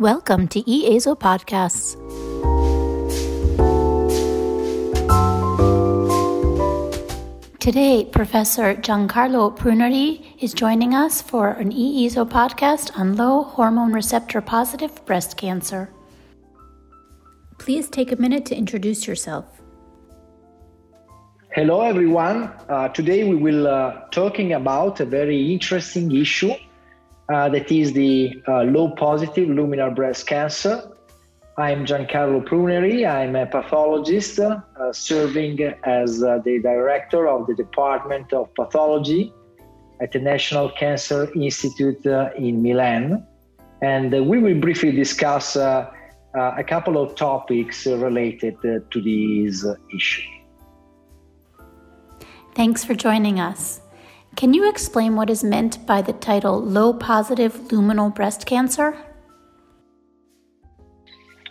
Welcome to EASO Podcasts. Today, Professor Giancarlo Pruneri is joining us for an EASO podcast on low hormone receptor positive breast cancer. Please take a minute to introduce yourself. Hello, everyone. Uh, today we will uh, talking about a very interesting issue uh, that is the uh, low positive luminal breast cancer. I'm Giancarlo Pruneri. I'm a pathologist uh, serving as uh, the director of the Department of Pathology at the National Cancer Institute uh, in Milan. And we will briefly discuss a couple of topics related to this issue. Thanks for joining us. Can you explain what is meant by the title low positive luminal breast cancer?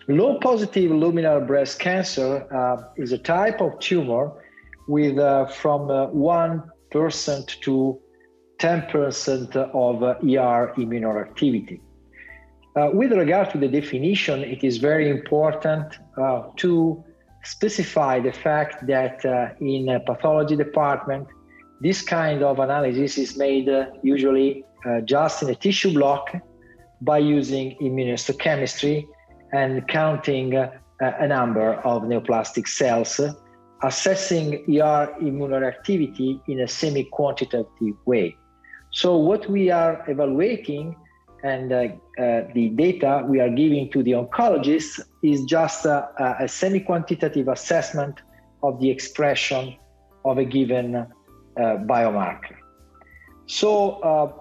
Low positive luminal breast cancer uh, is a type of tumor with uh, from uh, 1% to 10% of ER immunoactivity. Uh, with regard to the definition, it is very important uh, to specify the fact that in a pathology department, this kind of analysis is made usually just in a tissue block by using immunohistochemistry and counting uh, a number of neoplastic cells, assessing ER immunoreactivity in a semi quantitative way. So, what we are evaluating and uh, uh, the data we are giving to the oncologists is just a, a semi quantitative assessment of the expression of a given uh, biomarker. So, uh,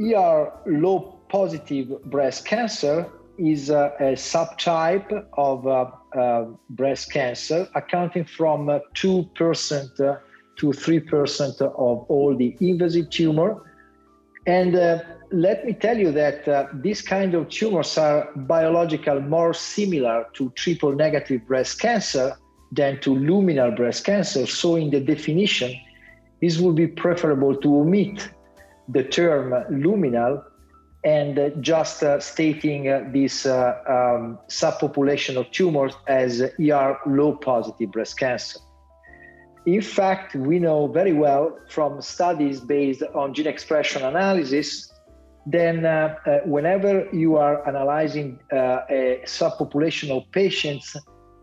ER low positive breast cancer is a, a subtype of uh, uh, breast cancer, accounting from 2% uh, to 3% of all the invasive tumor. And uh, let me tell you that uh, these kind of tumors are biological more similar to triple negative breast cancer than to luminal breast cancer. So in the definition, this would be preferable to omit the term luminal and just uh, stating uh, this uh, um, subpopulation of tumors as ER low positive breast cancer. In fact, we know very well from studies based on gene expression analysis, then uh, uh, whenever you are analyzing uh, a subpopulation of patients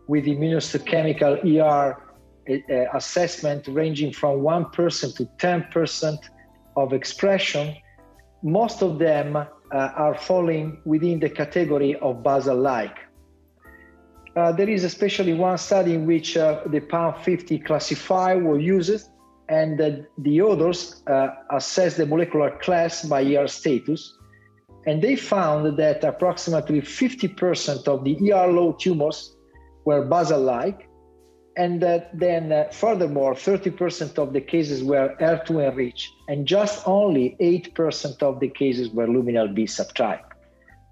with immunohistochemical ER assessment ranging from 1% to 10% of expression, most of them uh, are falling within the category of basal like. Uh, there is especially one study in which uh, the PAM50 classifier was used, and the others uh, assessed the molecular class by ER status. And they found that approximately 50% of the ER low tumors were basal like, and that then uh, furthermore 30% of the cases were HER2 enriched and just only 8% of the cases were luminal b subtype.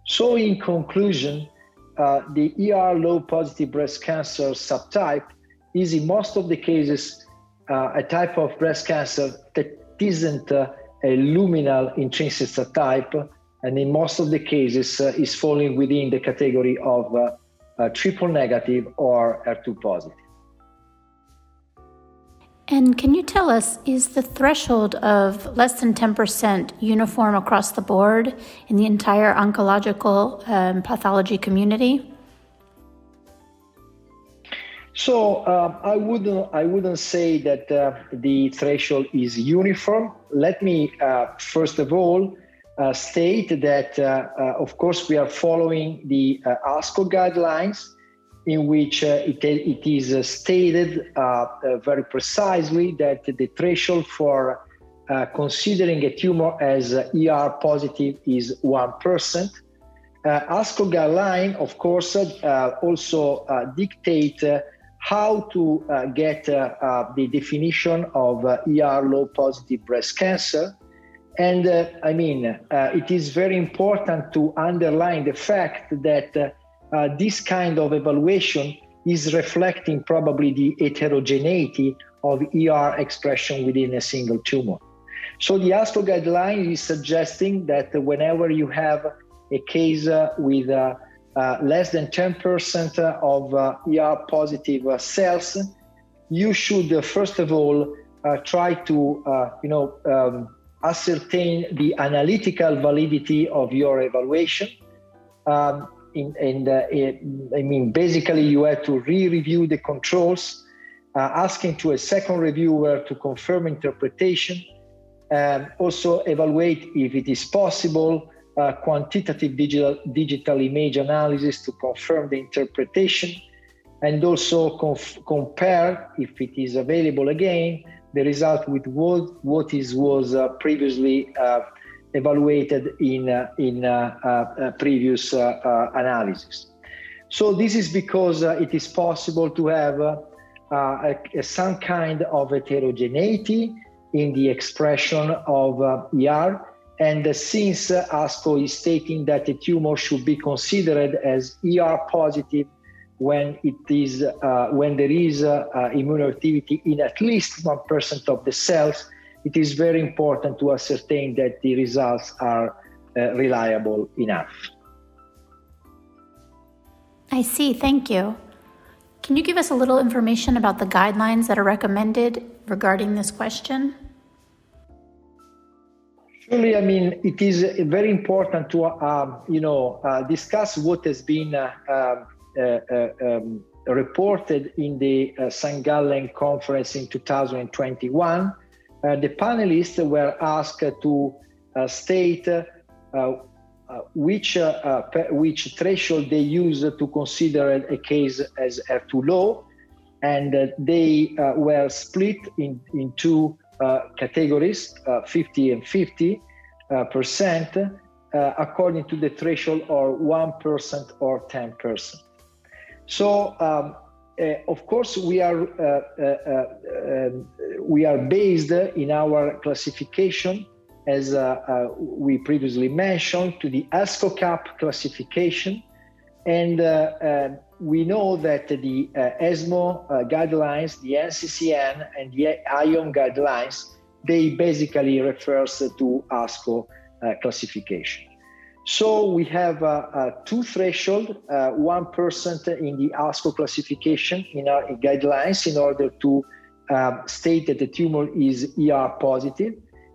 So in conclusion uh, the er low positive breast cancer subtype is in most of the cases uh, a type of breast cancer that isn't uh, a luminal intrinsic subtype and in most of the cases uh, is falling within the category of uh, triple negative or HER2 positive and can you tell us, is the threshold of less than 10% uniform across the board in the entire oncological um, pathology community? So uh, I wouldn't I wouldn't say that uh, the threshold is uniform. Let me uh, first of all uh, state that uh, uh, of course we are following the ASCO guidelines in which uh, it, it is uh, stated uh, very precisely that the threshold for considering a tumor as ER positive is 1%. Uh, ASCO guideline, of course, uh, also uh, dictate how to get the definition of ER low positive breast cancer. And I mean, it is very important to underline the fact that uh, this kind of evaluation is reflecting probably the heterogeneity of ER expression within a single tumor. So the ASCO guideline is suggesting that whenever you have a case uh, with uh, uh, less than 10% of ER positive cells, you should first of all try to, you know, um, ascertain the analytical validity of your evaluation. Um, in, in the, in, I mean, basically, you have to re-review the controls, uh, asking to a second reviewer to confirm interpretation, and also evaluate if it is possible uh, quantitative digital, digital image analysis to confirm the interpretation, and also compare, if it is available again, the result with what, what is, was uh, previously uh, evaluated in, uh, in uh, uh, previous analysis. So this is because it is possible to have a, a, some kind of heterogeneity in the expression of ER. And since ASCO is stating that the tumor should be considered as ER positive when it is uh, when there is uh, uh, immunoactivity in at least one percent of the cells, it is very important to ascertain that the results are uh, reliable enough. I see. Thank you. Can you give us a little information about the guidelines that are recommended regarding this question? Surely, I mean, it is very important to, um, you know, uh, discuss what has been uh, um, uh, uh, um, reported in the uh, St. Gallen conference in 2021. Uh, the panelists were asked to uh, state uh, which which threshold they use to consider a case as too low, and they were split in, two categories, 50 and 50 percent, uh, according to the threshold or 1% or 10%. So um, uh, Uh, of course we are uh, uh, uh, um, we are based in our classification as uh, we previously mentioned to the ASCO-CAP classification, and um, we know that the ESMO guidelines, the NCCN, and the IOM guidelines they basically refers to ASCO classification. So we have uh, uh, two threshold, uh, one percent in the ASCO classification in our guidelines in order to um, state that the tumor is ER positive,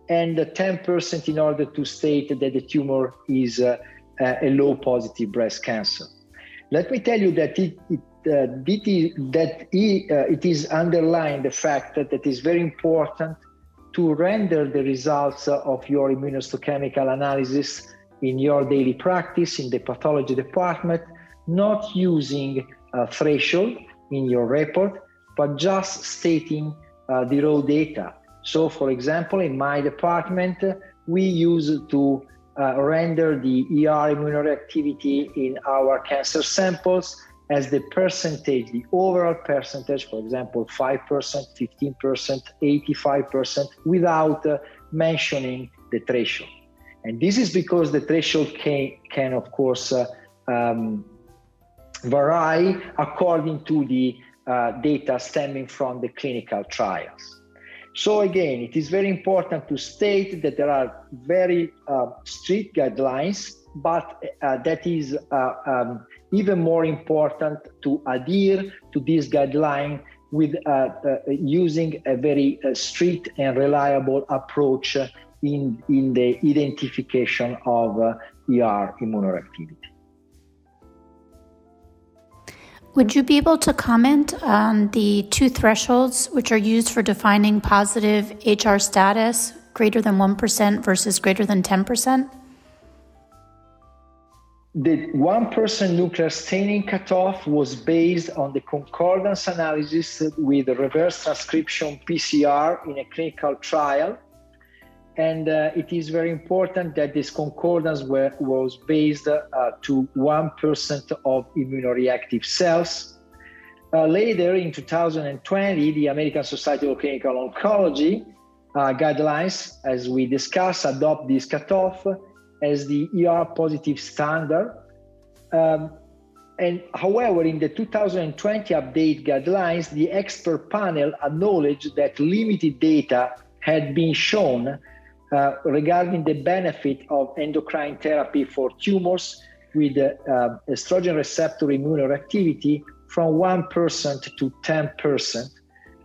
and 10% in order to state that the tumor is uh, a low positive breast cancer. Let me tell you that it, it uh, that it, uh, is underlying the fact that it is very important to render the results of your immunohistochemical analysis in your daily practice in the pathology department, not using a threshold in your report, but just stating uh, the raw data. So, for example, in my department, we use to uh, render the ER immunoreactivity in our cancer samples as the percentage, the overall percentage, for example, 5%, 15%, 85%, without uh, mentioning the threshold. And this is because the threshold can, can of course, uh, um, vary according to the uh, data stemming from the clinical trials. So again, it is very important to state that there are very uh, strict guidelines, but uh, that is uh, um, even more important to adhere to this guideline with uh, uh, using a very strict and reliable approach in, in the identification of uh, ER immunoreactivity. Would you be able to comment on the two thresholds which are used for defining positive HR status, greater than 1% versus greater than 10%? The 1% nuclear staining cutoff was based on the concordance analysis with reverse transcription PCR in a clinical trial and uh, it is very important that this concordance were, was based uh, to 1% of immunoreactive cells. Uh, later in 2020, the American Society of Clinical Oncology uh, guidelines, as we discussed, adopt this cutoff as the ER positive standard. Um, and however, in the 2020 update guidelines, the expert panel acknowledged that limited data had been shown uh, regarding the benefit of endocrine therapy for tumors with uh, estrogen receptor immunoreactivity from 1% to 10%,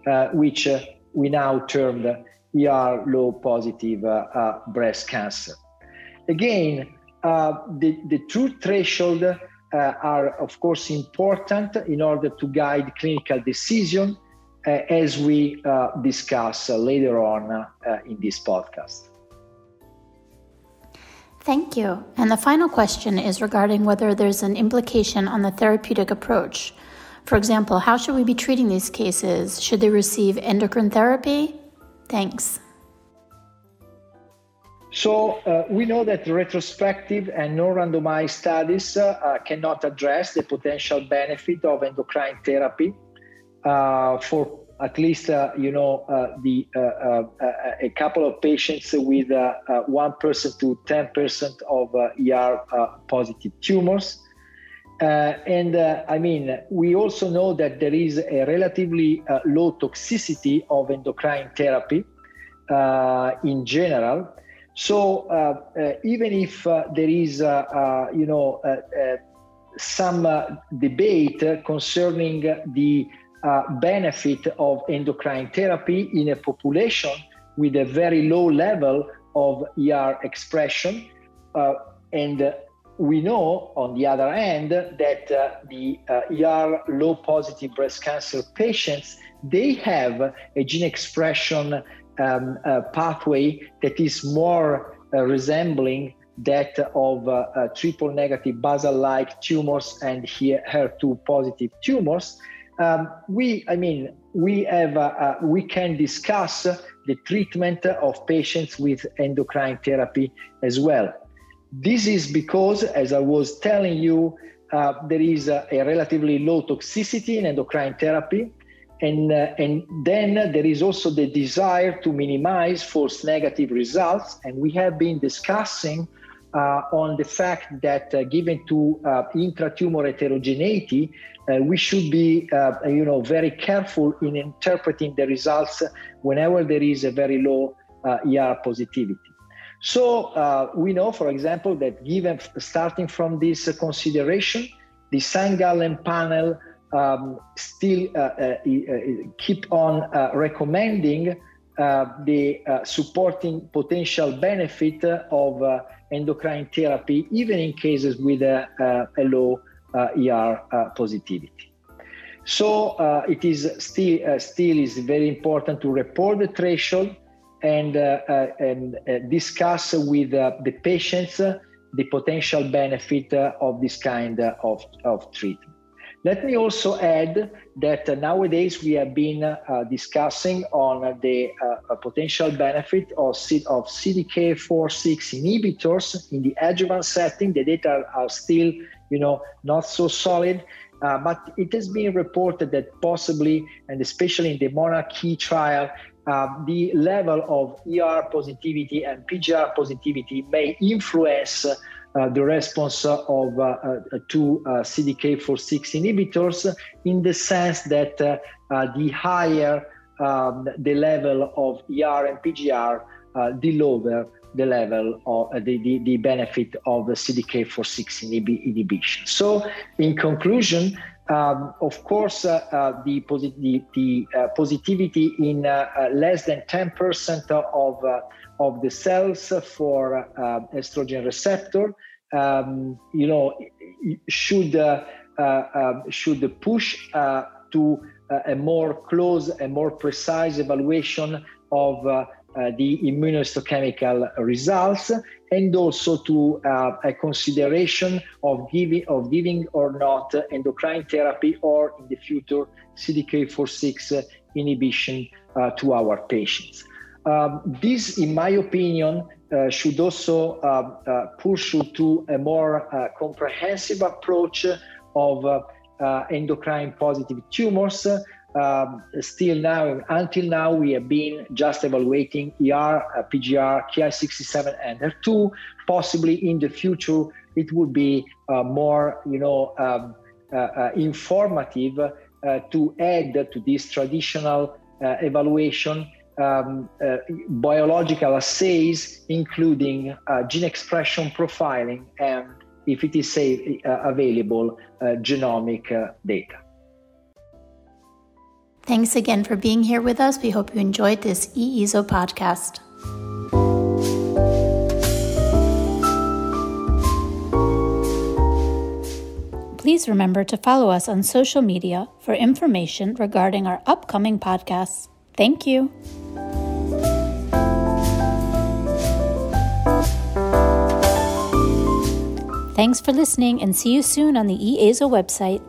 uh, which uh, we now termed ER low positive uh, breast cancer. Again, the, the true threshold are, of course, important in order to guide clinical decision as we discuss later on in this podcast. Thank you. And the final question is regarding whether there's an implication on the therapeutic approach. For example, how should we be treating these cases? Should they receive endocrine therapy? Thanks. So, uh, we know that retrospective and non randomized studies uh, uh, cannot address the potential benefit of endocrine therapy uh, for at least uh, you know uh, the uh, uh, uh a couple of patients with uh, one percent to ten percent of ER positive tumors, and I mean we also know that there is a relatively low toxicity of endocrine therapy in general. So even if there is you know some debate concerning the uh, benefit of endocrine therapy in a population with a very low level of ER expression. Uh, and we know, on the other hand, that uh, the uh, ER low positive breast cancer patients they have a gene expression um, pathway that is more uh, resembling that of uh, uh, triple negative basal like tumors and HER2 positive tumors um, we, I mean, we have, uh, uh, we can discuss the treatment of patients with endocrine therapy as well. This is because, as I was telling you, uh, there is a, a, relatively low toxicity in endocrine therapy. And, uh, and then there is also the desire to minimize false negative results. And we have been discussing on the fact that uh, given to uh, intratumor heterogeneity, uh, we should be, uh, you know, very careful in interpreting the results whenever there is a very low uh, ER positivity. So we know, for example, that given starting from this consideration, the St. panel um, still keep on recommending uh, Uh, the uh, supporting potential benefit of uh, endocrine therapy, even in cases with a, a low ER positivity. So it is still still is very important to report the threshold and and discuss with the patients the potential benefit of this kind of, of treatment. Let me also add that uh, nowadays we have been uh, discussing on the uh, potential benefit of, C- of CDK4/6 inhibitors in the adjuvant setting. The data are still, you know, not so solid, uh, but it has been reported that possibly, and especially in the monarchE trial, uh, the level of ER positivity and PGR positivity may influence uh, the response of uh, uh, to CDK4/6 inhibitors in the sense that the higher um, the level of ER and PGR, the lower the level of uh, the, the, the, benefit of the CDK4/6 inhib- inhibition. So, in conclusion, um, of course, uh, uh, the, posi- the, the positivity in less than 10% of of the cells for uh, estrogen receptor, um, you know, should uh, uh, um, should push uh, to a more close and more precise evaluation of the immunohistochemical results and also to a consideration of giving of giving or not endocrine therapy or in the future CDK4/6 inhibition to our patients. Um, this, in my opinion, uh, should also um, uh, push to a more uh, comprehensive approach of uh, uh, endocrine positive tumors. Um, still now, until now, we have been just evaluating ER, PGR, Ki67, and HER2. Possibly in the future, it would be more, you know, um, informative to add to this traditional evaluation um, uh, biological assays, including uh, gene expression profiling and, if it is say, uh, available, uh, genomic uh, data. Thanks again for being here with us. We hope you enjoyed this EASO podcast. Please remember to follow us on social media for information regarding our upcoming podcasts. Thank you. Thanks for listening and see you soon on the EASO website.